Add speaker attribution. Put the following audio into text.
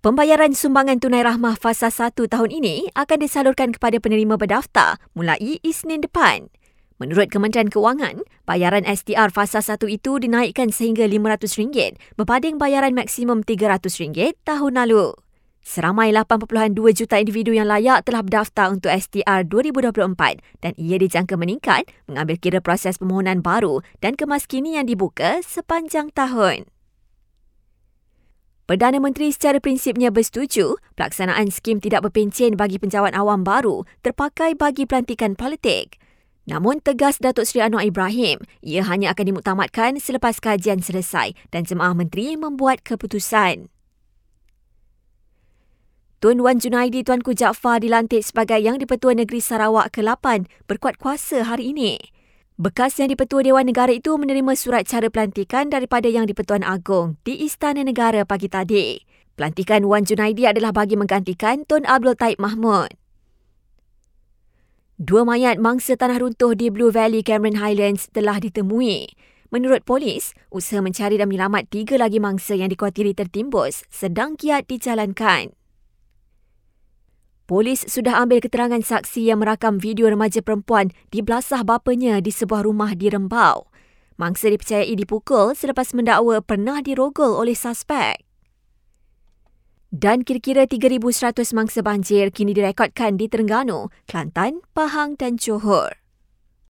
Speaker 1: Pembayaran sumbangan tunai rahmah fasa 1 tahun ini akan disalurkan kepada penerima berdaftar mulai Isnin depan. Menurut Kementerian Kewangan, bayaran STR fasa 1 itu dinaikkan sehingga RM500 berbanding bayaran maksimum RM300 tahun lalu. Seramai 8.2 juta individu yang layak telah berdaftar untuk STR 2024 dan ia dijangka meningkat mengambil kira proses permohonan baru dan kemaskini yang dibuka sepanjang tahun. Perdana Menteri secara prinsipnya bersetuju pelaksanaan skim tidak berpencen bagi penjawat awam baru terpakai bagi pelantikan politik. Namun tegas Datuk Seri Anwar Ibrahim, ia hanya akan dimuktamadkan selepas kajian selesai dan jemaah menteri membuat keputusan. Tun Wan Junaidi Tuanku Jaafar dilantik sebagai Yang di-Pertua Negeri Sarawak ke-8 berkuat kuasa hari ini. Bekas Yang di-Pertua Dewan Negara itu menerima surat cara pelantikan daripada Yang di-Pertuan Agong di Istana Negara pagi tadi. Pelantikan Wan Junaidi adalah bagi menggantikan Tun Abdul Taib Mahmud. Dua mayat mangsa tanah runtuh di Blue Valley Cameron Highlands telah ditemui. Menurut polis, usaha mencari dan menyelamat tiga lagi mangsa yang dikuatiri tertimbus sedang kiat dijalankan. Polis sudah ambil keterangan saksi yang merakam video remaja perempuan di belasah bapanya di sebuah rumah di Rembau. Mangsa dipercayai dipukul selepas mendakwa pernah dirogol oleh suspek. Dan kira-kira 3,100 mangsa banjir kini direkodkan di Terengganu, Kelantan, Pahang dan Johor.